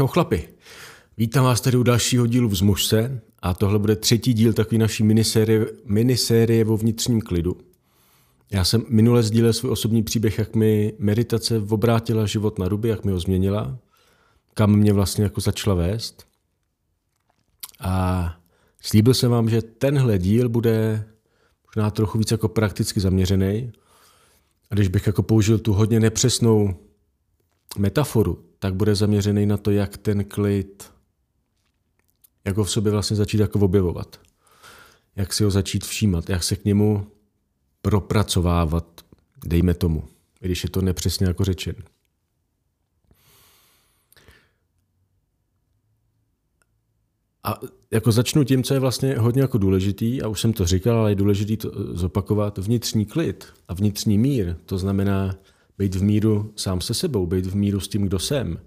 Čau chlapi, vítám vás tady u dalšího dílu v se a tohle bude třetí díl takové naší minisérie, minisérie o vnitřním klidu. Já jsem minule sdílel svůj osobní příběh, jak mi meditace obrátila život na ruby, jak mi ho změnila, kam mě vlastně jako začala vést. A slíbil jsem vám, že tenhle díl bude možná trochu víc jako prakticky zaměřený. A když bych jako použil tu hodně nepřesnou metaforu, tak bude zaměřený na to, jak ten klid, jak ho v sobě vlastně začít jako objevovat. Jak si ho začít všímat, jak se k němu propracovávat, dejme tomu, když je to nepřesně jako řečen. A jako začnu tím, co je vlastně hodně jako důležitý, a už jsem to říkal, ale je důležitý to zopakovat, vnitřní klid a vnitřní mír, to znamená být v míru sám se sebou, být v míru s tím, kdo jsem.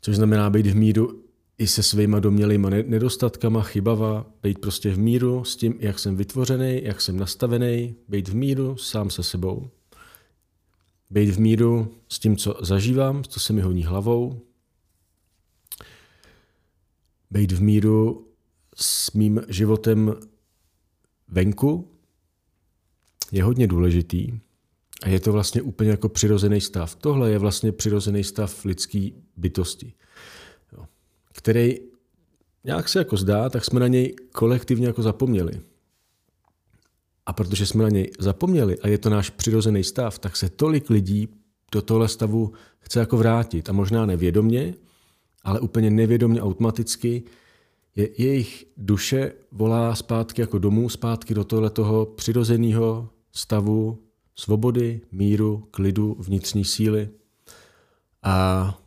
Což znamená být v míru i se svýma domělýma nedostatkama, chybava, být prostě v míru s tím, jak jsem vytvořený, jak jsem nastavený, být v míru sám se sebou. Být v míru s tím, co zažívám, co se mi honí hlavou. Být v míru s mým životem venku je hodně důležitý, a je to vlastně úplně jako přirozený stav. Tohle je vlastně přirozený stav lidské bytosti, jo. který nějak se jako zdá, tak jsme na něj kolektivně jako zapomněli. A protože jsme na něj zapomněli a je to náš přirozený stav, tak se tolik lidí do tohle stavu chce jako vrátit. A možná nevědomně, ale úplně nevědomně automaticky je, jejich duše volá zpátky jako domů, zpátky do tohle toho přirozeného stavu svobody, míru, klidu, vnitřní síly. A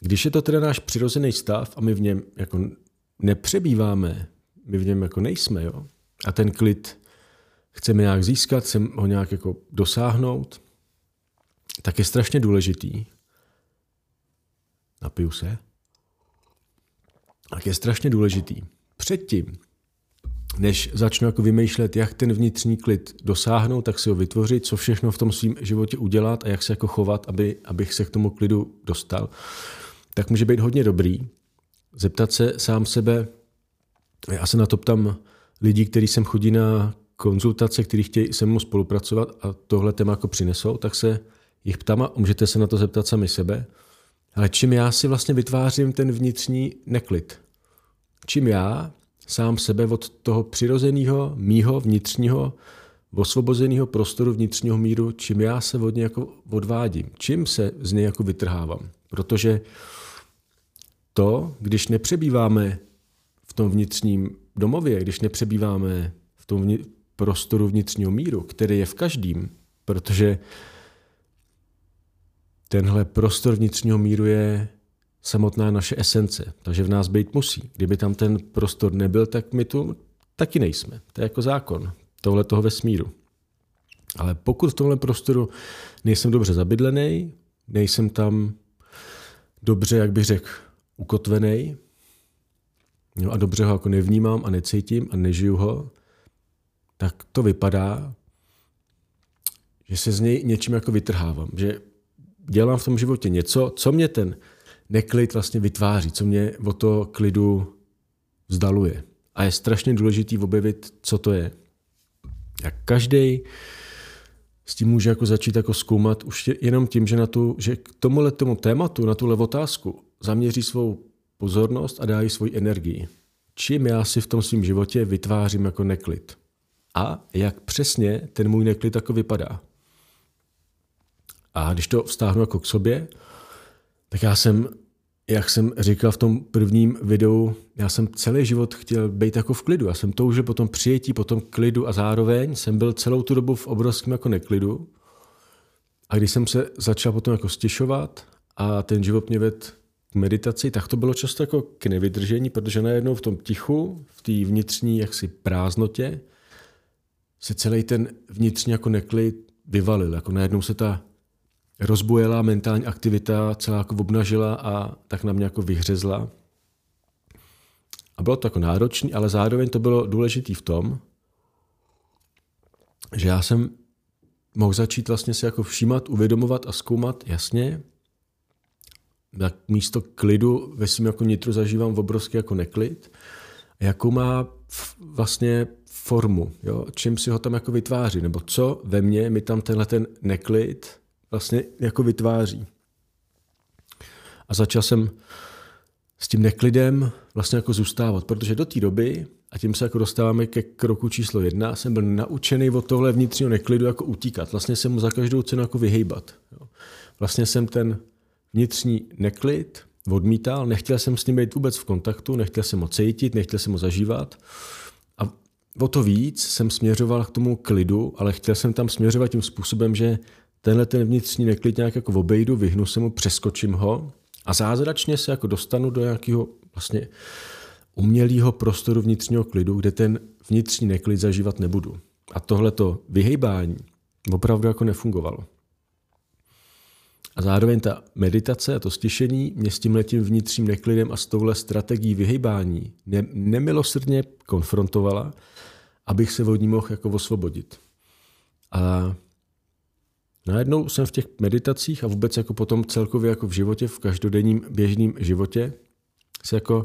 když je to teda náš přirozený stav a my v něm jako nepřebýváme, my v něm jako nejsme, jo, a ten klid chceme nějak získat, chceme ho nějak jako dosáhnout, tak je strašně důležitý. Napiju se. Tak je strašně důležitý. Předtím, než začnu jako vymýšlet, jak ten vnitřní klid dosáhnout, tak si ho vytvořit, co všechno v tom svém životě udělat a jak se jako chovat, aby, abych se k tomu klidu dostal, tak může být hodně dobrý zeptat se sám sebe, já se na to ptám lidí, kteří sem chodí na konzultace, kteří chtějí se mnou spolupracovat a tohle téma jako přinesou, tak se jich ptám a můžete se na to zeptat sami sebe. Ale čím já si vlastně vytvářím ten vnitřní neklid? Čím já sám sebe od toho přirozeného, mýho vnitřního, osvobozeného prostoru vnitřního míru, čím já se od něj jako odvádím, čím se z něj jako vytrhávám. Protože to, když nepřebýváme v tom vnitřním domově, když nepřebýváme v tom vnitř, prostoru vnitřního míru, který je v každým, protože tenhle prostor vnitřního míru je samotná naše esence, takže v nás být musí. Kdyby tam ten prostor nebyl, tak my tu taky nejsme. To je jako zákon tohle toho vesmíru. Ale pokud v tomhle prostoru nejsem dobře zabydlený, nejsem tam dobře, jak bych řekl, ukotvený, no a dobře ho jako nevnímám a necítím a nežiju ho, tak to vypadá, že se z něj něčím jako vytrhávám, že dělám v tom životě něco, co mě ten neklid vlastně vytváří, co mě o to klidu vzdaluje. A je strašně důležitý objevit, co to je. A každý s tím může jako začít jako zkoumat už jenom tím, že, na tu, že k tomuhle tomu tématu, na tuhle otázku zaměří svou pozornost a dá jí svoji energii. Čím já si v tom svém životě vytvářím jako neklid. A jak přesně ten můj neklid jako vypadá. A když to vztáhnu jako k sobě, tak já jsem, jak jsem říkal v tom prvním videu, já jsem celý život chtěl být jako v klidu. Já jsem toužil po tom přijetí, po tom klidu a zároveň jsem byl celou tu dobu v obrovském jako neklidu. A když jsem se začal potom jako stěšovat a ten život mě vedl k meditaci, tak to bylo často jako k nevydržení, protože najednou v tom tichu, v té vnitřní jaksi prázdnotě, se celý ten vnitřní jako neklid vyvalil. Jako najednou se ta rozbujela mentální aktivita, celá jako obnažila a tak na mě jako vyhřezla. A bylo to jako náročné, ale zároveň to bylo důležité v tom, že já jsem mohl začít vlastně se jako všímat, uvědomovat a zkoumat jasně, jak místo klidu ve svým jako nitru zažívám obrovský jako neklid, jakou má vlastně formu, jo? čím si ho tam jako vytváří, nebo co ve mně mi tam tenhle ten neklid vlastně jako vytváří. A začal jsem s tím neklidem vlastně jako zůstávat, protože do té doby, a tím se jako dostáváme ke kroku číslo jedna, jsem byl naučený od tohle vnitřního neklidu jako utíkat. Vlastně jsem mu za každou cenu jako vyhejbat. Jo. Vlastně jsem ten vnitřní neklid odmítal, nechtěl jsem s ním být vůbec v kontaktu, nechtěl jsem ho cítit, nechtěl jsem ho zažívat. A o to víc jsem směřoval k tomu klidu, ale chtěl jsem tam směřovat tím způsobem, že tenhle ten vnitřní neklid nějak jako obejdu, vyhnu se mu, přeskočím ho a zázračně se jako dostanu do nějakého vlastně umělého prostoru vnitřního klidu, kde ten vnitřní neklid zažívat nebudu. A tohleto vyhejbání opravdu jako nefungovalo. A zároveň ta meditace a to stišení mě s tím letím vnitřním neklidem a s touhle strategií vyhybání ne, nemilosrdně konfrontovala, abych se od ní mohl jako osvobodit. A najednou jsem v těch meditacích a vůbec jako potom celkově jako v životě, v každodenním běžném životě, se jako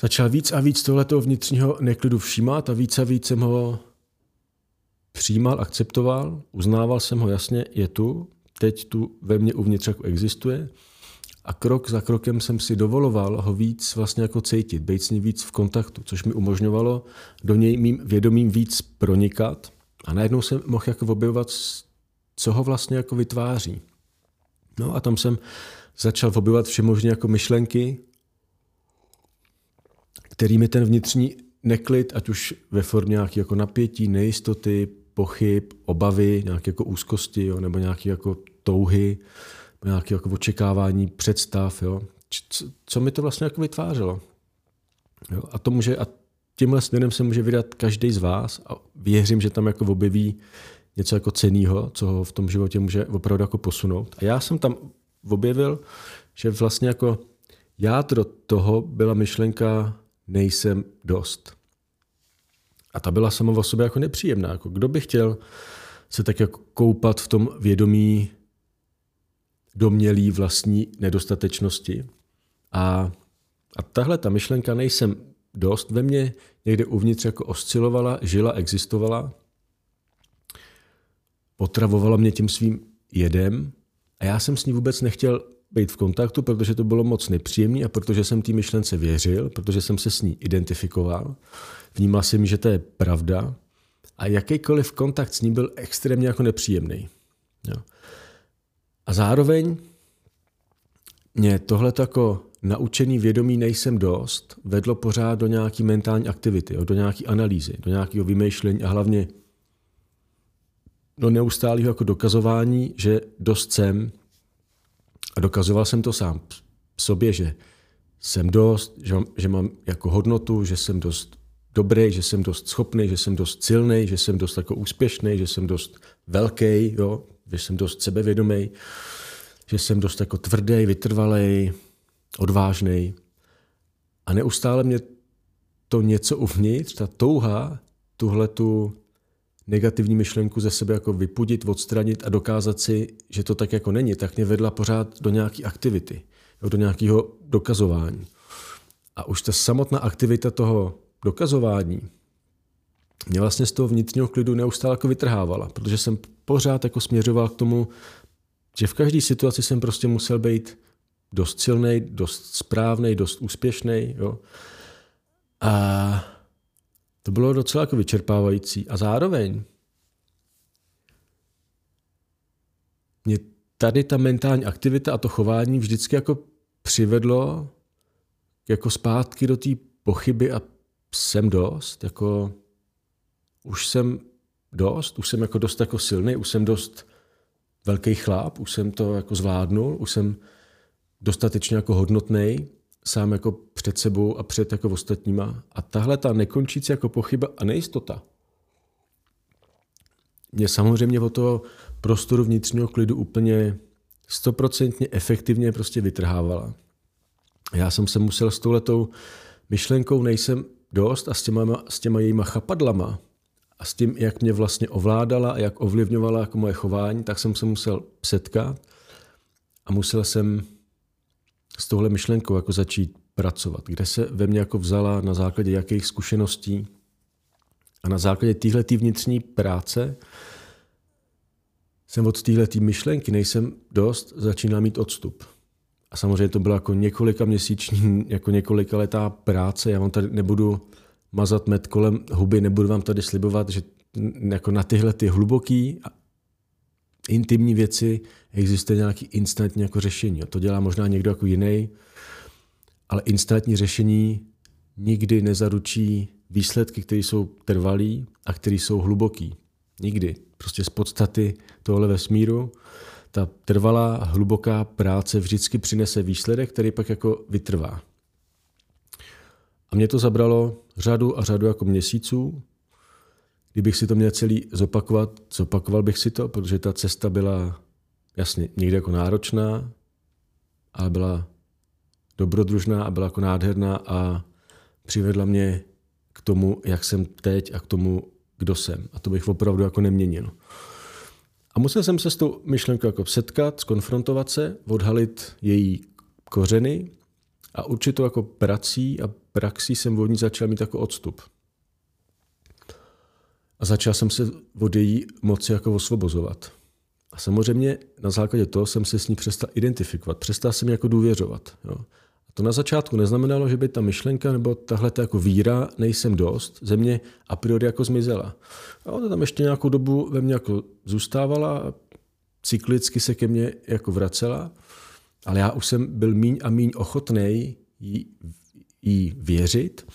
začal víc a víc tohleto vnitřního neklidu všímat a víc a víc jsem ho přijímal, akceptoval, uznával jsem ho jasně, je tu, teď tu ve mně uvnitř jako existuje. A krok za krokem jsem si dovoloval ho víc vlastně jako cítit, být s ním víc v kontaktu, což mi umožňovalo do něj mým vědomím víc pronikat. A najednou jsem mohl jako objevovat, co ho vlastně jako vytváří. No a tam jsem začal objevovat všemožně jako myšlenky, kterými ten vnitřní neklid, ať už ve formě nějaké jako napětí, nejistoty, pochyb, obavy, nějaké jako úzkosti, jo, nebo nějaké jako touhy, nějaké jako očekávání, představ, jo. Co, co mi to vlastně jako vytvářelo. Jo. A, to může, a tímhle směrem se může vydat každý z vás a věřím, že tam jako objeví něco jako cenýho, co ho v tom životě může opravdu jako posunout. A já jsem tam objevil, že vlastně jako jádro toho byla myšlenka nejsem dost. A ta byla sama o sobě jako nepříjemná. Jako kdo by chtěl se tak jako koupat v tom vědomí domělý vlastní nedostatečnosti. A, a tahle ta myšlenka nejsem dost ve mně někde uvnitř jako oscilovala, žila, existovala, potravovala mě tím svým jedem a já jsem s ní vůbec nechtěl být v kontaktu, protože to bylo moc nepříjemné a protože jsem té myšlence věřil, protože jsem se s ní identifikoval. Vnímal jsem, že to je pravda a jakýkoliv kontakt s ní byl extrémně jako nepříjemný. Jo. A zároveň mě tohle jako naučený vědomí nejsem dost vedlo pořád do nějaký mentální aktivity, do nějaké analýzy, do nějakého vymýšlení a hlavně do neustálého jako dokazování, že dost jsem a dokazoval jsem to sám sobě, že jsem dost, že, že mám jako hodnotu, že jsem dost dobrý, že jsem dost schopný, že jsem dost silný, že jsem dost jako úspěšný, že jsem dost velký, jo, že jsem dost sebevědomý, že jsem dost jako tvrdý, vytrvalý, odvážný. A neustále mě to něco uvnitř, ta touha, tuhle tu negativní myšlenku ze sebe jako vypudit, odstranit a dokázat si, že to tak jako není, tak mě vedla pořád do nějaké aktivity, do nějakého dokazování. A už ta samotná aktivita toho dokazování mě vlastně z toho vnitřního klidu neustále jako vytrhávala, protože jsem pořád jako směřoval k tomu, že v každé situaci jsem prostě musel být dost silný, dost správný, dost úspěšný. A to bylo docela jako vyčerpávající. A zároveň mě tady ta mentální aktivita a to chování vždycky jako přivedlo jako zpátky do té pochyby a jsem dost, jako už jsem dost, už jsem jako dost jako silný, už jsem dost velký chlap, už jsem to jako zvládnul, už jsem dostatečně jako hodnotný, sám jako před sebou a před jako ostatníma. A tahle ta nekončící jako pochyba a nejistota mě samozřejmě o toho prostoru vnitřního klidu úplně stoprocentně efektivně prostě vytrhávala. Já jsem se musel s touhletou myšlenkou nejsem dost a s těma, s těma jejíma chapadlama a s tím, jak mě vlastně ovládala a jak ovlivňovala jako moje chování, tak jsem se musel setkat a musel jsem s touhle myšlenkou jako začít pracovat, kde se ve mně jako vzala, na základě jakých zkušeností a na základě téhle vnitřní práce jsem od téhle myšlenky nejsem dost, začínal mít odstup. A samozřejmě to byla jako několika měsíční, jako několika letá práce. Já vám tady nebudu mazat med kolem huby, nebudu vám tady slibovat, že jako na tyhle ty hluboký intimní věci existuje nějaký instantní jako řešení. To dělá možná někdo jako jiný, ale instantní řešení nikdy nezaručí výsledky, které jsou trvalý a které jsou hluboký. Nikdy. Prostě z podstaty tohle vesmíru ta trvalá, hluboká práce vždycky přinese výsledek, který pak jako vytrvá. A mě to zabralo řadu a řadu jako měsíců. Kdybych si to měl celý zopakovat, zopakoval bych si to, protože ta cesta byla jasně někde jako náročná, ale byla dobrodružná a byla jako nádherná a přivedla mě k tomu, jak jsem teď a k tomu, kdo jsem. A to bych opravdu jako neměnil. A musel jsem se s tou myšlenkou jako setkat, skonfrontovat se, odhalit její kořeny a určitou jako prací a praxí jsem od ní začal mít jako odstup. A začal jsem se od její moci jako osvobozovat. A samozřejmě na základě toho jsem se s ní přestal identifikovat, přestal jsem jako důvěřovat. Jo. A to na začátku neznamenalo, že by ta myšlenka nebo tahle jako víra nejsem dost ze mě a priori jako zmizela. A ona tam ještě nějakou dobu ve mně jako zůstávala cyklicky se ke mně jako vracela, ale já už jsem byl míň a míň ochotný jí, jí věřit.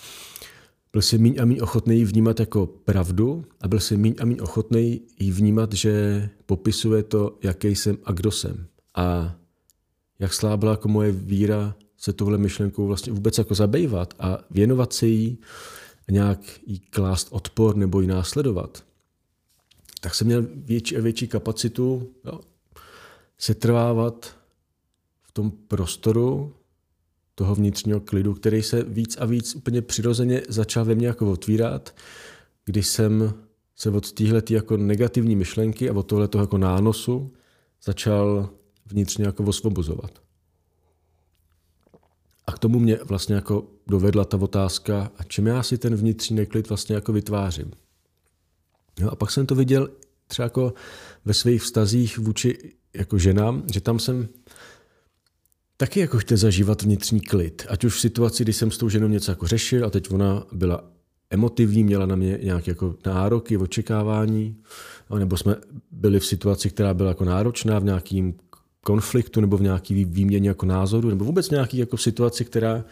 Byl jsem míň a míň ochotný jí vnímat jako pravdu a byl jsem míň a míň ochotný jí vnímat, že popisuje to, jaký jsem a kdo jsem. A jak slábla jako moje víra se tohle myšlenkou vlastně vůbec jako zabývat a věnovat se jí, nějak jí klást odpor nebo ji následovat, tak jsem měl větší a větší kapacitu jo, setrvávat v tom prostoru toho vnitřního klidu, který se víc a víc úplně přirozeně začal ve mně jako otvírat, když jsem se od téhle jako negativní myšlenky a od tohle jako nánosu začal vnitřně jako osvobozovat. A k tomu mě vlastně jako dovedla ta otázka, a čím já si ten vnitřní neklid vlastně jako vytvářím. Jo, a pak jsem to viděl třeba jako ve svých vztazích vůči jako ženám, že tam jsem taky jako chtěl zažívat vnitřní klid. Ať už v situaci, kdy jsem s tou ženou něco jako řešil a teď ona byla emotivní, měla na mě nějaké jako nároky, očekávání, nebo jsme byli v situaci, která byla jako náročná v nějakým konfliktu nebo v nějaký výměně jako názoru, nebo vůbec nějaký jako situaci, která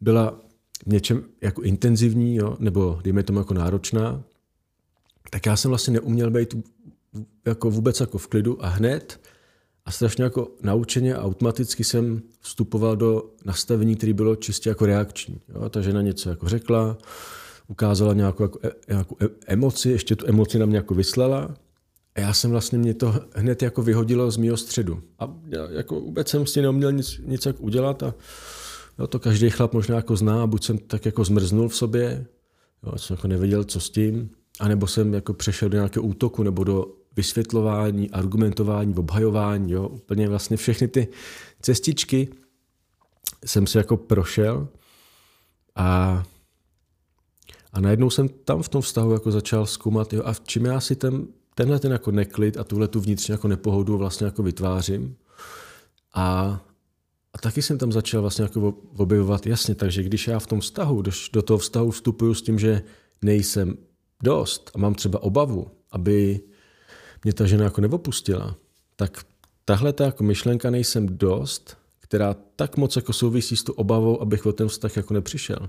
byla v něčem jako intenzivní, jo, nebo dejme tomu jako náročná, tak já jsem vlastně neuměl být jako vůbec jako v klidu a hned a strašně jako naučeně a automaticky jsem vstupoval do nastavení, které bylo čistě jako reakční. Jo. Ta žena něco jako řekla, ukázala nějakou, jako, e, nějakou e, emoci, ještě tu emoci na mě jako vyslala a já jsem vlastně, mě to hned jako vyhodilo z mého středu. A já jako vůbec jsem s tím neuměl nic, nic jak udělat a jo, to každý chlap možná jako zná, buď jsem tak jako zmrznul v sobě, jo, jsem jako nevěděl, co s tím, anebo jsem jako přešel do nějakého útoku nebo do vysvětlování, argumentování, obhajování, jo, úplně vlastně všechny ty cestičky jsem si jako prošel a, a najednou jsem tam v tom vztahu jako začal zkoumat, jo, a v čím já si ten tenhle ten jako neklid a tuhle tu vnitřní jako nepohodu vlastně jako vytvářím. A, a taky jsem tam začal vlastně jako objevovat jasně, takže když já v tom vztahu, do, do toho vztahu vstupuju s tím, že nejsem dost a mám třeba obavu, aby mě ta žena jako neopustila, tak tahle ta jako myšlenka nejsem dost, která tak moc jako souvisí s tou obavou, abych o ten vztah jako nepřišel,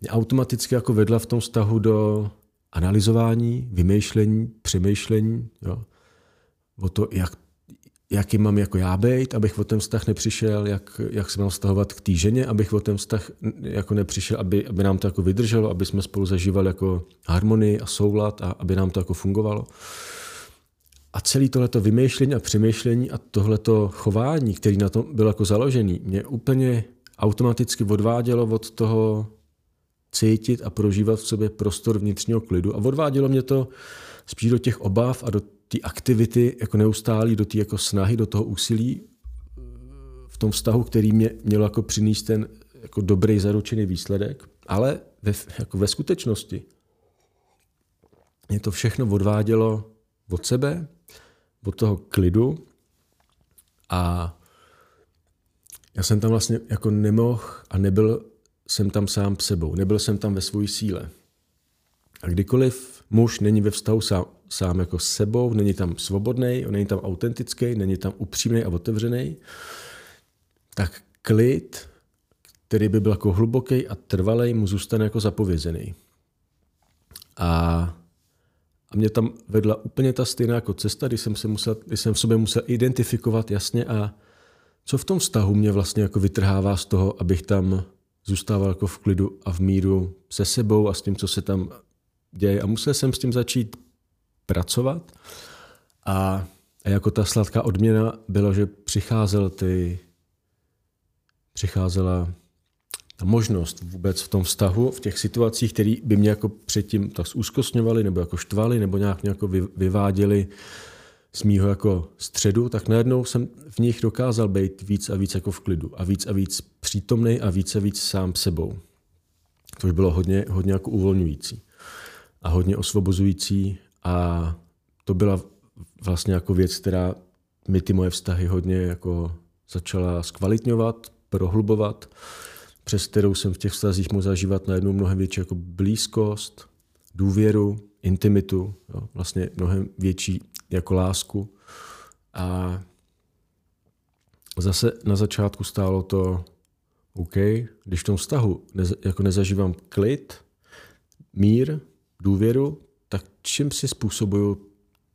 mě automaticky jako vedla v tom vztahu do analyzování, vymýšlení, přemýšlení, jo, o to, jak, jaký mám jako já být, abych o ten vztah nepřišel, jak, jak se mám vztahovat k té ženě, abych o ten vztah jako nepřišel, aby, aby nám to jako vydrželo, aby jsme spolu zažívali jako harmonii a soulad a aby nám to jako fungovalo. A celé tohleto vymýšlení a přemýšlení a tohleto chování, který na tom byl jako založený, mě úplně automaticky odvádělo od toho cítit a prožívat v sobě prostor vnitřního klidu. A odvádělo mě to spíš do těch obav a do té aktivity jako neustálý, do té jako snahy, do toho úsilí v tom vztahu, který mě mělo jako přinést ten jako dobrý zaručený výsledek, ale ve, jako ve skutečnosti mě to všechno odvádělo od sebe, od toho klidu a já jsem tam vlastně jako nemohl a nebyl jsem tam sám sebou, nebyl jsem tam ve své síle. A kdykoliv muž není ve vztahu sám, sám jako sebou, není tam svobodný, není tam autentický, není tam upřímný a otevřený, tak klid, který by byl jako hluboký a trvalý, mu zůstane jako zapovězený. A, a mě tam vedla úplně ta stejná jako cesta, kdy jsem, se musel, kdy jsem v sobě musel identifikovat jasně a co v tom vztahu mě vlastně jako vytrhává z toho, abych tam zůstával jako v klidu a v míru se sebou a s tím, co se tam děje. A musel jsem s tím začít pracovat. A, a jako ta sladká odměna bylo, že přicházel ty, přicházela ta možnost vůbec v tom vztahu, v těch situacích, které by mě jako předtím tak zúzkostňovaly, nebo jako štvali, nebo nějak mě jako vyváděli z mýho jako středu, tak najednou jsem v nich dokázal být víc a víc jako v klidu a víc a víc přítomný a víc a víc sám sebou. To už bylo hodně, hodně jako uvolňující a hodně osvobozující a to byla vlastně jako věc, která mi ty moje vztahy hodně jako začala zkvalitňovat, prohlubovat, přes kterou jsem v těch vztazích mohl zažívat najednou mnohem větší jako blízkost, důvěru, intimitu, jo, vlastně mnohem větší jako lásku. A zase na začátku stálo to, OK, když v tom vztahu nez, jako nezažívám klid, mír, důvěru, tak čím si způsobuju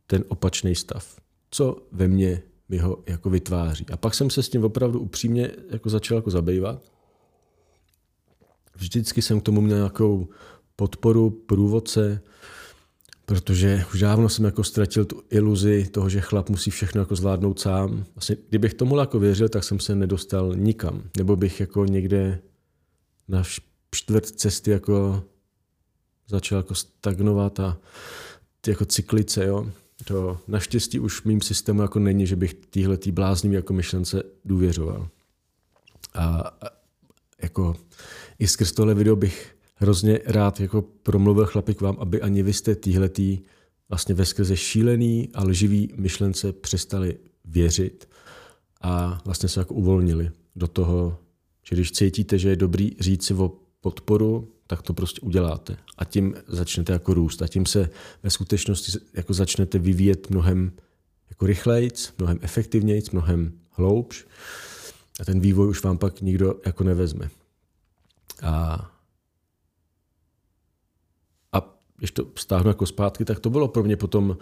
ten opačný stav? Co ve mně mi ho jako vytváří? A pak jsem se s tím opravdu upřímně jako začal jako zabývat. Vždycky jsem k tomu měl nějakou podporu, průvodce, protože už dávno jsem jako ztratil tu iluzi toho, že chlap musí všechno jako zvládnout sám. Vlastně, kdybych tomu jako věřil, tak jsem se nedostal nikam. Nebo bych jako někde na čtvrt cesty jako začal jako stagnovat a ty jako cyklice, jo. To naštěstí už mým systému jako není, že bych týhle tý bláznivý jako myšlence důvěřoval. A jako i skrz tohle video bych hrozně rád jako promluvil chlapik vám, aby ani vy jste týhletý vlastně ve skrze šílený a lživý myšlence přestali věřit a vlastně se jako uvolnili do toho, že když cítíte, že je dobrý říct si o podporu, tak to prostě uděláte. A tím začnete jako růst. A tím se ve skutečnosti jako začnete vyvíjet mnohem jako rychlejc, mnohem efektivnějc, mnohem hloubš. A ten vývoj už vám pak nikdo jako nevezme. A když to stáhnu jako zpátky, tak to bylo pro mě potom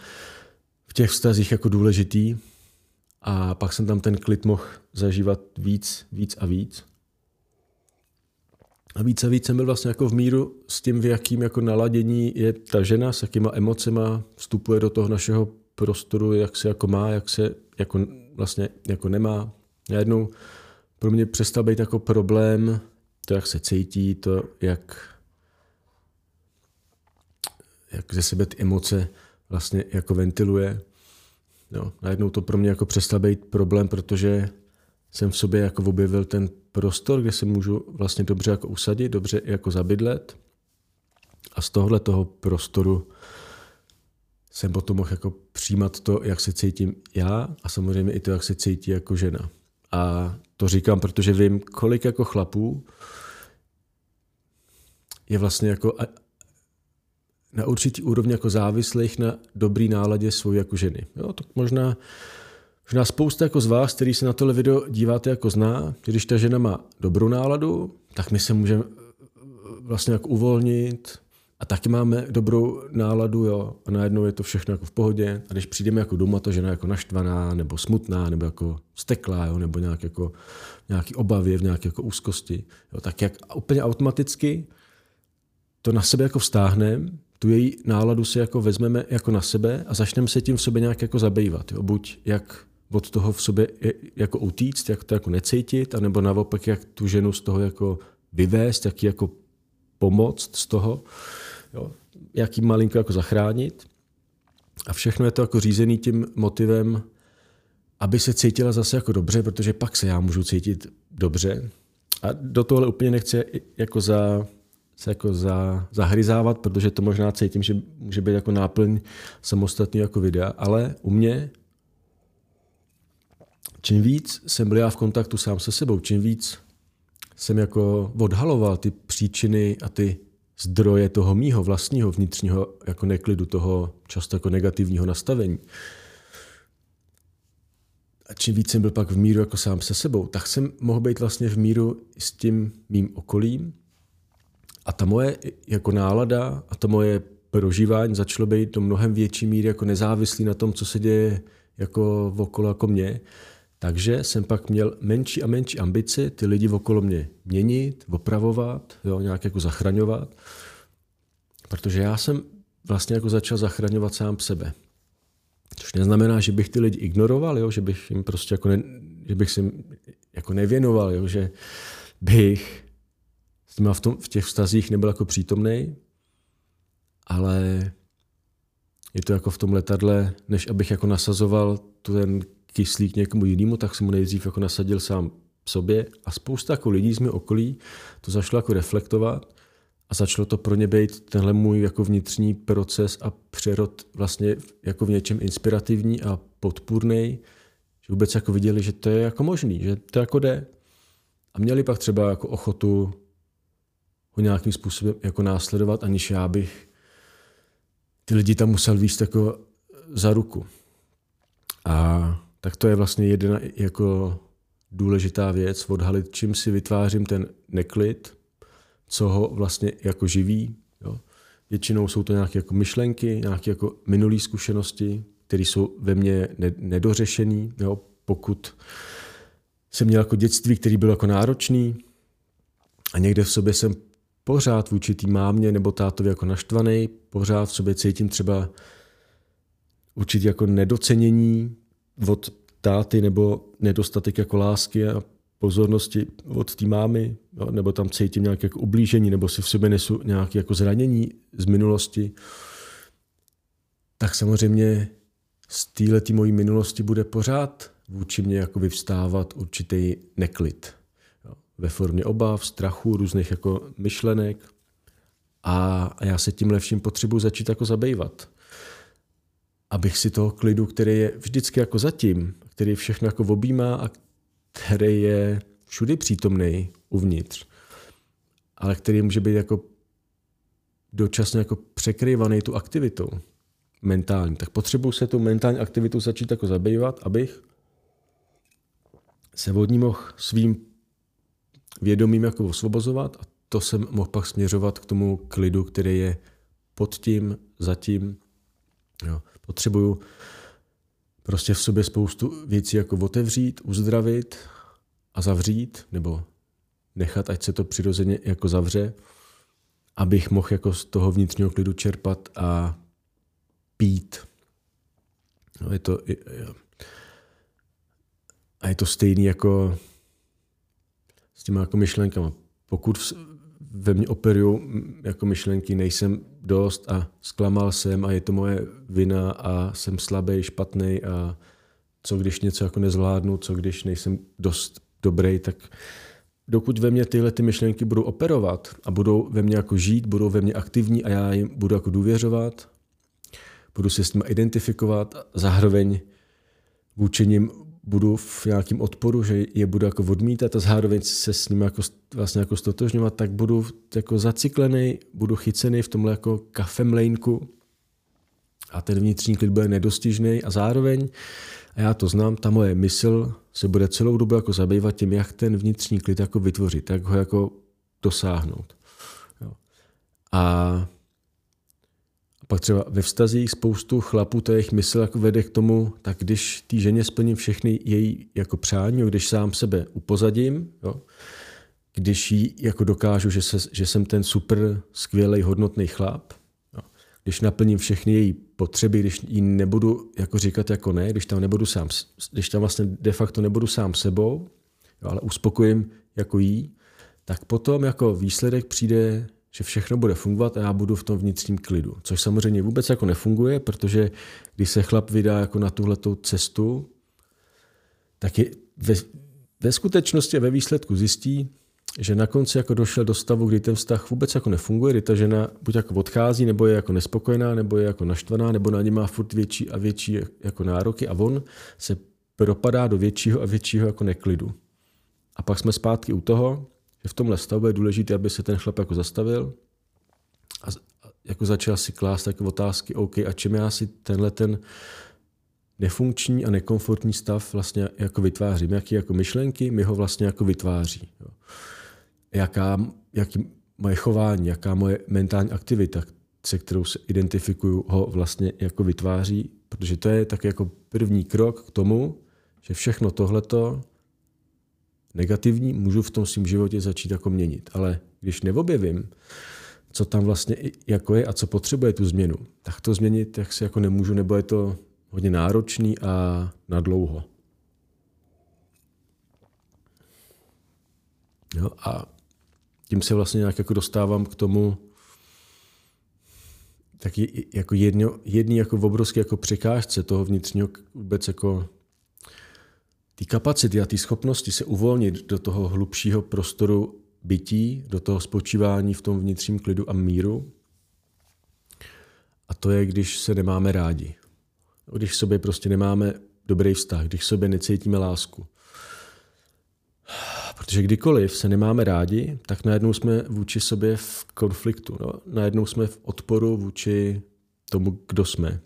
v těch vztazích jako důležitý a pak jsem tam ten klid mohl zažívat víc, víc a víc. A víc a víc jsem byl vlastně jako v míru s tím, v jakým jako naladění je ta žena, s jakýma emocema vstupuje do toho našeho prostoru, jak se jako má, jak se jako vlastně jako nemá. Najednou pro mě přestal být jako problém to, jak se cítí, to, jak jak ze sebe ty emoce vlastně jako ventiluje. No, najednou to pro mě jako přestal být problém, protože jsem v sobě jako objevil ten prostor, kde se můžu vlastně dobře jako usadit, dobře jako zabydlet. A z tohohle toho prostoru jsem potom mohl jako přijímat to, jak se cítím já a samozřejmě i to, jak se cítí jako žena. A to říkám, protože vím, kolik jako chlapů je vlastně jako na určitý úrovni jako závislých na dobrý náladě svojí jako ženy. Jo, tak možná, možná spousta jako z vás, který se na tohle video díváte jako zná, když ta žena má dobrou náladu, tak my se můžeme eh, vlastně jako uvolnit a taky máme dobrou náladu, jo, a najednou je to všechno jako v pohodě. A když přijdeme jako doma, ta žena jako naštvaná, nebo smutná, nebo jako steklá, jo, nebo nějak jako, nějaký obavy, v nějaké jako úzkosti, jo, tak jak úplně automaticky to na sebe jako vztáhneme tu její náladu si jako vezmeme jako na sebe a začneme se tím v sobě nějak jako zabývat. Jo? Buď jak od toho v sobě jako utíct, jak to jako necítit, anebo naopak, jak tu ženu z toho jako vyvést, jak ji jako pomoct z toho, jo? jak ji malinko jako zachránit. A všechno je to jako řízený tím motivem aby se cítila zase jako dobře, protože pak se já můžu cítit dobře. A do tohle úplně nechci jako za, se jako za, zahryzávat, protože to možná cítím, že může být jako náplň samostatný jako videa, ale u mě čím víc jsem byl já v kontaktu sám se sebou, čím víc jsem jako odhaloval ty příčiny a ty zdroje toho mýho vlastního vnitřního jako neklidu, toho často jako negativního nastavení. A čím víc jsem byl pak v míru jako sám se sebou, tak jsem mohl být vlastně v míru s tím mým okolím. A ta moje jako nálada a to moje prožívání začalo být do mnohem větší míry jako nezávislý na tom, co se děje jako okolo jako mě. Takže jsem pak měl menší a menší ambici ty lidi okolo mě měnit, opravovat, jo, nějak jako zachraňovat. Protože já jsem vlastně jako začal zachraňovat sám sebe. Což neznamená, že bych ty lidi ignoroval, jo, že bych jim prostě jako, ne, že bych si jako nevěnoval, jo, že bych těma v, tom, v těch vztazích nebyl jako přítomný, ale je to jako v tom letadle, než abych jako nasazoval tu ten kyslík někomu jinému, tak jsem mu nejdřív jako nasadil sám sobě a spousta jako lidí z mého okolí to zašlo jako reflektovat a začalo to pro ně být tenhle můj jako vnitřní proces a přerod vlastně jako v něčem inspirativní a podpůrný, že vůbec jako viděli, že to je jako možný, že to jako jde. A měli pak třeba jako ochotu ho nějakým způsobem jako následovat, aniž já bych ty lidi tam musel výst jako za ruku. A tak to je vlastně jedna jako důležitá věc, odhalit, čím si vytvářím ten neklid, co ho vlastně jako živí. Jo. Většinou jsou to nějaké jako myšlenky, nějaké jako minulé zkušenosti, které jsou ve mně nedořešené. Pokud jsem měl jako dětství, který byl jako náročný a někde v sobě jsem pořád vůči té mámě nebo tátovi jako naštvaný, pořád v sobě cítím třeba určitě jako nedocenění od táty nebo nedostatek jako lásky a pozornosti od té mámy, jo, nebo tam cítím nějaké jako ublížení, nebo si v sobě nesu nějaké jako zranění z minulosti, tak samozřejmě z této mojí minulosti bude pořád vůči mě jako vyvstávat určitý neklid. Ve formě obav, strachu, různých jako myšlenek. A, já se tím vším potřebuji začít jako zabývat. Abych si toho klidu, který je vždycky jako zatím, který všechno jako objímá a který je všudy přítomný uvnitř, ale který může být jako dočasně jako překrývaný tu aktivitou mentální. Tak potřebuji se tu mentální aktivitu začít jako zabývat, abych se od ní mohl svým vědomím jako osvobozovat a to jsem mohl pak směřovat k tomu klidu, který je pod tím, zatím. Jo. Potřebuju prostě v sobě spoustu věcí jako otevřít, uzdravit a zavřít, nebo nechat, ať se to přirozeně jako zavře, abych mohl jako z toho vnitřního klidu čerpat a pít. No, je to, a je to stejný jako těma jako myšlenkama. Pokud ve mně operují jako myšlenky, nejsem dost a zklamal jsem a je to moje vina a jsem slabý, špatný a co když něco jako nezvládnu, co když nejsem dost dobrý, tak dokud ve mně tyhle ty myšlenky budou operovat a budou ve mně jako žít, budou ve mně aktivní a já jim budu jako důvěřovat, budu se s nimi identifikovat, zároveň vůči nim budu v nějakém odporu, že je budu jako odmítat a zároveň se s ním jako, vlastně jako stotožňovat, tak budu jako zacyklený, budu chycený v tomhle jako kafemlejnku a ten vnitřní klid bude nedostižný a zároveň, a já to znám, ta moje mysl se bude celou dobu jako zabývat tím, jak ten vnitřní klid jako vytvořit, jak ho jako dosáhnout. Jo. A pak třeba ve vztazích spoustu chlapů, to jejich mysl jako vede k tomu, tak když té ženě splním všechny její jako přání, když sám sebe upozadím, jo, když jí jako dokážu, že, se, že jsem ten super skvělý hodnotný chlap, jo, když naplním všechny její potřeby, když jí nebudu jako říkat jako ne, když tam nebudu sám, když tam vlastně de facto nebudu sám sebou, jo, ale uspokojím jako jí, tak potom jako výsledek přijde že všechno bude fungovat a já budu v tom vnitřním klidu. Což samozřejmě vůbec jako nefunguje, protože když se chlap vydá jako na tuhletou cestu, tak je ve, ve skutečnosti a ve výsledku zjistí, že na konci jako došel do stavu, kdy ten vztah vůbec jako nefunguje, kdy ta žena buď jako odchází, nebo je jako nespokojená, nebo je jako naštvaná, nebo na ně má furt větší a větší jako nároky a on se propadá do většího a většího jako neklidu. A pak jsme zpátky u toho, že v tomhle stavu je důležité, aby se ten chlap jako zastavil a jako začal si klást takové otázky, OK, a čem já si tenhle ten nefunkční a nekomfortní stav vlastně jako vytvářím, jaký jako myšlenky mi ho vlastně jako vytváří. Jo. Jaká, jaký moje chování, jaká moje mentální aktivita, se kterou se identifikuju, ho vlastně jako vytváří, protože to je tak jako první krok k tomu, že všechno tohleto negativní můžu v tom svém životě začít jako měnit. Ale když neobjevím, co tam vlastně jako je a co potřebuje tu změnu, tak to změnit jak si jako nemůžu, nebo je to hodně náročný a na dlouho. Jo, a tím se vlastně nějak jako dostávám k tomu, taky jako jedno, jedný jako obrovský jako překážce toho vnitřního vůbec jako ty kapacity a ty schopnosti se uvolnit do toho hlubšího prostoru bytí, do toho spočívání v tom vnitřním klidu a míru. A to je, když se nemáme rádi. Když sobě prostě nemáme dobrý vztah, když sobě necítíme lásku. Protože kdykoliv se nemáme rádi, tak najednou jsme vůči sobě v konfliktu. No? Najednou jsme v odporu vůči tomu, kdo jsme.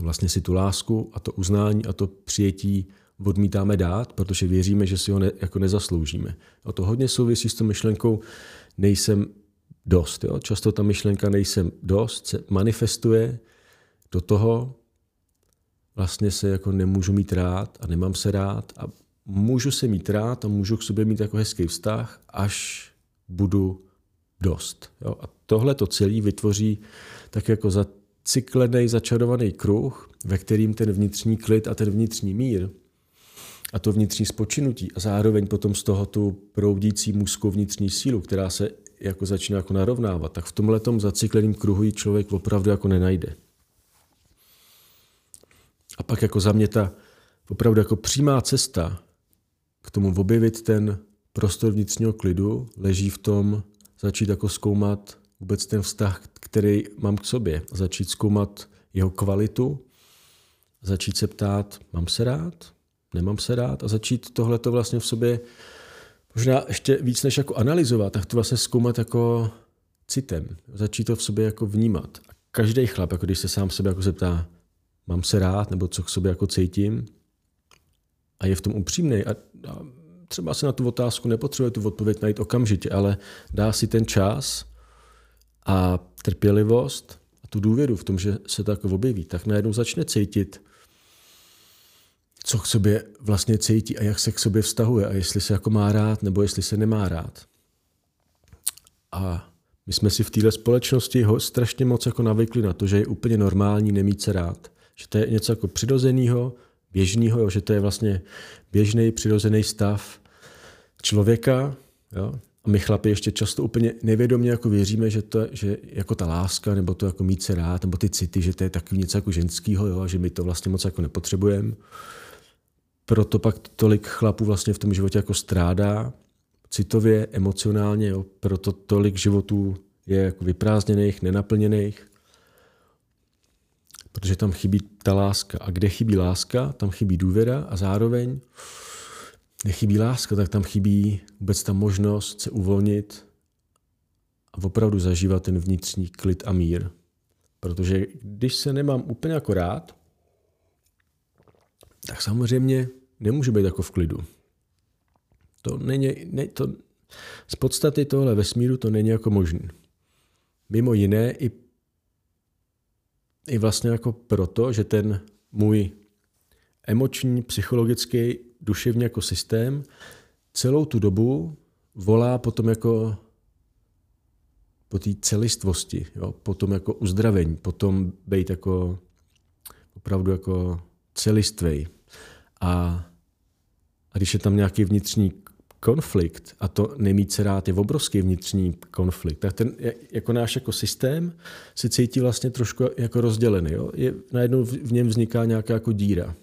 Vlastně si tu lásku a to uznání a to přijetí odmítáme dát, protože věříme, že si ho ne, jako nezasloužíme. A to hodně souvisí s tou myšlenkou nejsem dost. Jo? Často ta myšlenka nejsem dost se manifestuje do toho, vlastně se jako nemůžu mít rád a nemám se rád a můžu se mít rád a můžu k sobě mít jako hezký vztah, až budu dost. Jo? A tohle to celé vytvoří tak jako zacyklený, začarovaný kruh, ve kterým ten vnitřní klid a ten vnitřní mír a to vnitřní spočinutí a zároveň potom z toho tu proudící mužskou vnitřní sílu, která se jako začíná jako narovnávat, tak v tomhle zacykleném kruhu ji člověk opravdu jako nenajde. A pak jako za mě ta opravdu jako přímá cesta k tomu objevit ten prostor vnitřního klidu leží v tom začít jako zkoumat vůbec ten vztah, který mám k sobě. Začít zkoumat jeho kvalitu, začít se ptát, mám se rád, nemám se rád a začít tohleto vlastně v sobě možná ještě víc než jako analyzovat, tak to vlastně zkoumat jako citem. Začít to v sobě jako vnímat. A každý chlap, jako když se sám sebe jako zeptá, mám se rád, nebo co k sobě jako cítím, a je v tom upřímný a, a třeba se na tu otázku nepotřebuje tu odpověď najít okamžitě, ale dá si ten čas a trpělivost a tu důvěru v tom, že se to jako objeví, tak najednou začne cítit, co k sobě vlastně cítí a jak se k sobě vztahuje a jestli se jako má rád nebo jestli se nemá rád. A my jsme si v této společnosti ho strašně moc jako navykli na to, že je úplně normální nemít se rád. Že to je něco jako přirozeného, běžného, že to je vlastně běžný přirozený stav člověka. Jo? A my chlapi ještě často úplně nevědomě jako věříme, že to že jako ta láska, nebo to jako mít se rád, nebo ty city, že to je takový něco jako ženského, jo? že my to vlastně moc jako nepotřebujeme proto pak tolik chlapů vlastně v tom životě jako strádá citově, emocionálně, jo, proto tolik životů je jako vyprázdněných, nenaplněných, protože tam chybí ta láska. A kde chybí láska, tam chybí důvěra a zároveň nechybí láska, tak tam chybí vůbec ta možnost se uvolnit a opravdu zažívat ten vnitřní klid a mír. Protože když se nemám úplně jako rád, tak samozřejmě nemůžu být jako v klidu. To není, ne, to, z podstaty tohle vesmíru to není jako možné. Mimo jiné i, i vlastně jako proto, že ten můj emoční, psychologický, duševní jako systém celou tu dobu volá potom jako po té celistvosti, jo, potom jako uzdravení, potom být jako opravdu jako celistvej. A, a když je tam nějaký vnitřní konflikt, a to nemít se rád je obrovský vnitřní konflikt, tak ten jako náš jako systém se cítí vlastně trošku jako rozdělený. Jo? Je, najednou v něm vzniká nějaká jako díra,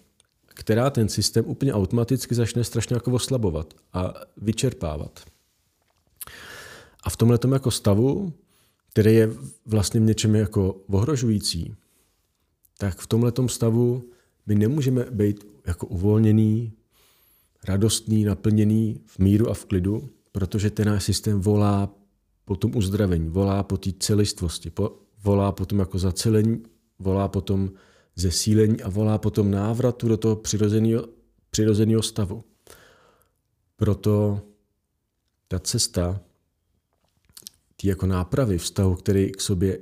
která ten systém úplně automaticky začne strašně jako oslabovat a vyčerpávat. A v tomhle jako stavu, který je vlastně v něčem jako ohrožující, tak v tomhle stavu my nemůžeme být jako uvolněný, radostný, naplněný v míru a v klidu, protože ten náš systém volá po tom uzdravení, volá po té celistvosti, po, volá po tom jako zacelení, volá po tom zesílení a volá po tom návratu do toho přirozeného, přirozeného stavu. Proto ta cesta ty jako nápravy vztahu, který k sobě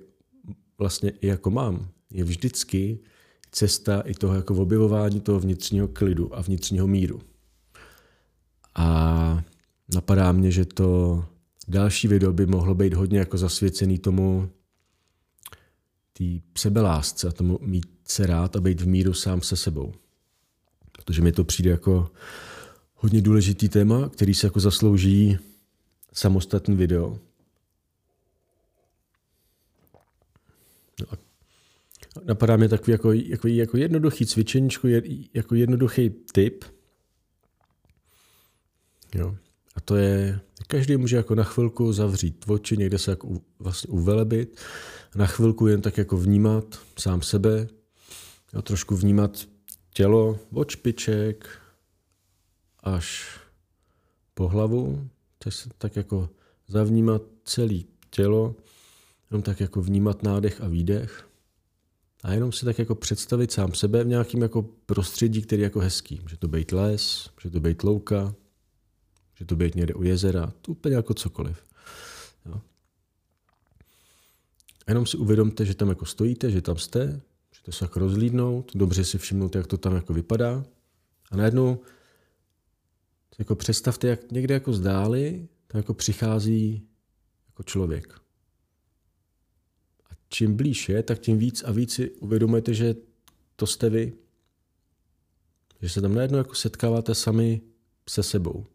vlastně i jako mám, je vždycky cesta i toho jako objevování toho vnitřního klidu a vnitřního míru. A napadá mě, že to další video by mohlo být hodně jako zasvěcený tomu té sebelásce a tomu mít se rád a být v míru sám se sebou. Protože mi to přijde jako hodně důležitý téma, který se jako zaslouží samostatný video. No a napadá mě takový jako, jako, jako jednoduchý cvičeníčko, jako jednoduchý tip. Jo. A to je, každý může jako na chvilku zavřít oči, někde se jako vlastně uvelebit, na chvilku jen tak jako vnímat sám sebe, jo, trošku vnímat tělo od špiček až po hlavu, tak, se, tak jako zavnímat celé tělo, jenom tak jako vnímat nádech a výdech a jenom si tak jako představit sám sebe v nějakým jako prostředí, který je jako hezký. Může to být les, může to být louka, může to být někde u jezera, to úplně jako cokoliv. Jo. A jenom si uvědomte, že tam jako stojíte, že tam jste, můžete se jako rozlídnout, dobře si všimnout, jak to tam jako vypadá. A najednou jako představte, jak někde jako zdáli, tam jako přichází jako člověk čím blíž je, tak tím víc a víc si uvědomujete, že to jste vy. Že se tam najednou jako setkáváte sami se sebou.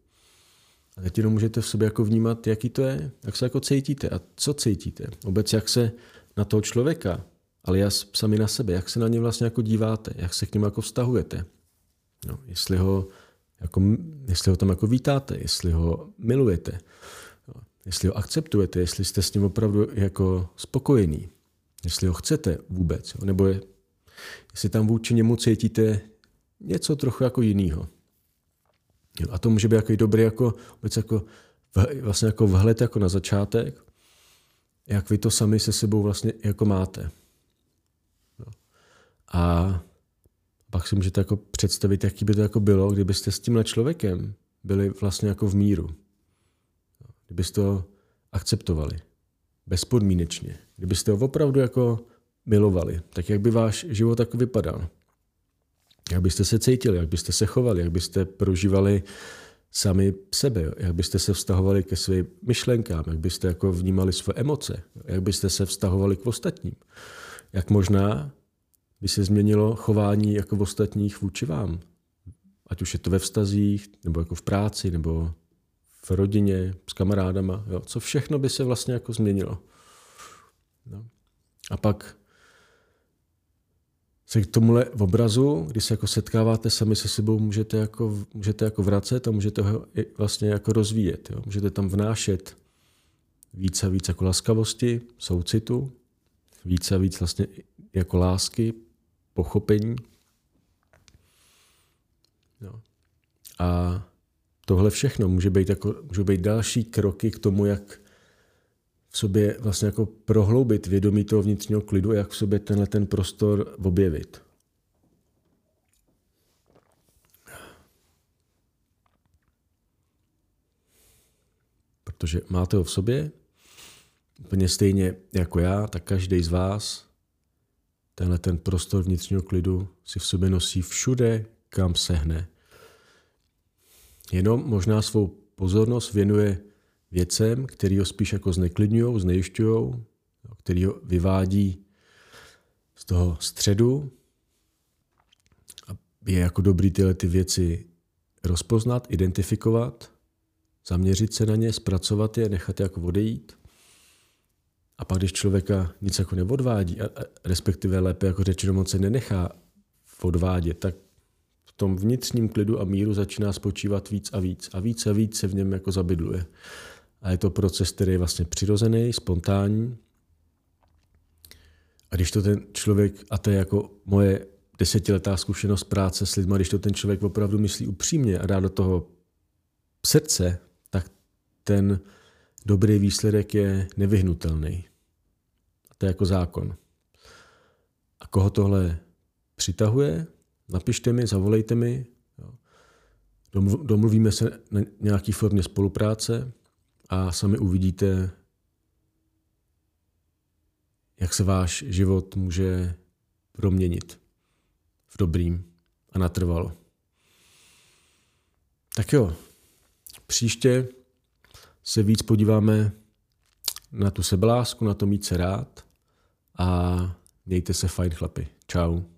A teď jenom můžete v sobě jako vnímat, jaký to je, jak se jako cítíte a co cítíte. Vůbec jak se na toho člověka, ale já sami na sebe, jak se na ně vlastně jako díváte, jak se k němu jako vztahujete. No, jestli, ho jako, jestli ho tam jako vítáte, jestli ho milujete, no, jestli ho akceptujete, jestli jste s ním opravdu jako spokojení jestli ho chcete vůbec, jo? nebo je, jestli tam vůči němu cítíte něco trochu jako jiného. A to může být jako dobrý jako, jako, vlastně jako vhled jako na začátek, jak vy to sami se sebou vlastně jako máte. A pak si můžete jako představit, jaký by to jako bylo, kdybyste s tímhle člověkem byli vlastně jako v míru. Kdybyste to akceptovali bezpodmínečně, kdybyste ho opravdu jako milovali, tak jak by váš život tak vypadal? Jak byste se cítili, jak byste se chovali, jak byste prožívali sami sebe, jak byste se vztahovali ke svým myšlenkám, jak byste jako vnímali své emoce, jak byste se vztahovali k ostatním. Jak možná by se změnilo chování jako ostatních vůči vám. Ať už je to ve vztazích, nebo jako v práci, nebo v rodině, s kamarádama, jo, co všechno by se vlastně jako změnilo. No. A pak se k tomuhle obrazu, když se jako setkáváte sami se sebou, můžete jako, můžete jako vracet a můžete ho vlastně jako rozvíjet. Jo. Můžete tam vnášet víc a víc jako laskavosti, soucitu, víc a víc vlastně jako lásky, pochopení. No. A tohle všechno může být, jako, může být další kroky k tomu, jak v sobě vlastně jako prohloubit vědomí toho vnitřního klidu a jak v sobě tenhle ten prostor objevit. Protože máte ho v sobě, úplně stejně jako já, tak každý z vás tenhle ten prostor vnitřního klidu si v sobě nosí všude, kam sehne. Jenom možná svou pozornost věnuje věcem, který ho spíš jako zneklidňují, znejišťují, který ho vyvádí z toho středu a je jako dobrý tyhle ty věci rozpoznat, identifikovat, zaměřit se na ně, zpracovat je, nechat je jako odejít. A pak, když člověka nic jako neodvádí, a, respektive lépe jako řečeno moc se nenechá odvádět, tak v tom vnitřním klidu a míru začíná spočívat víc a víc a víc a víc se v něm jako zabydluje. A je to proces, který je vlastně přirozený, spontánní. A když to ten člověk, a to je jako moje desetiletá zkušenost práce s lidmi, když to ten člověk opravdu myslí upřímně a dá do toho srdce, tak ten dobrý výsledek je nevyhnutelný. A to je jako zákon. A koho tohle přitahuje, napište mi, zavolejte mi, domluvíme se na nějaký formě spolupráce a sami uvidíte, jak se váš život může proměnit v dobrým a natrvalo. Tak jo, příště se víc podíváme na tu sebelásku, na to mít se rád a mějte se fajn chlapi. Ciao.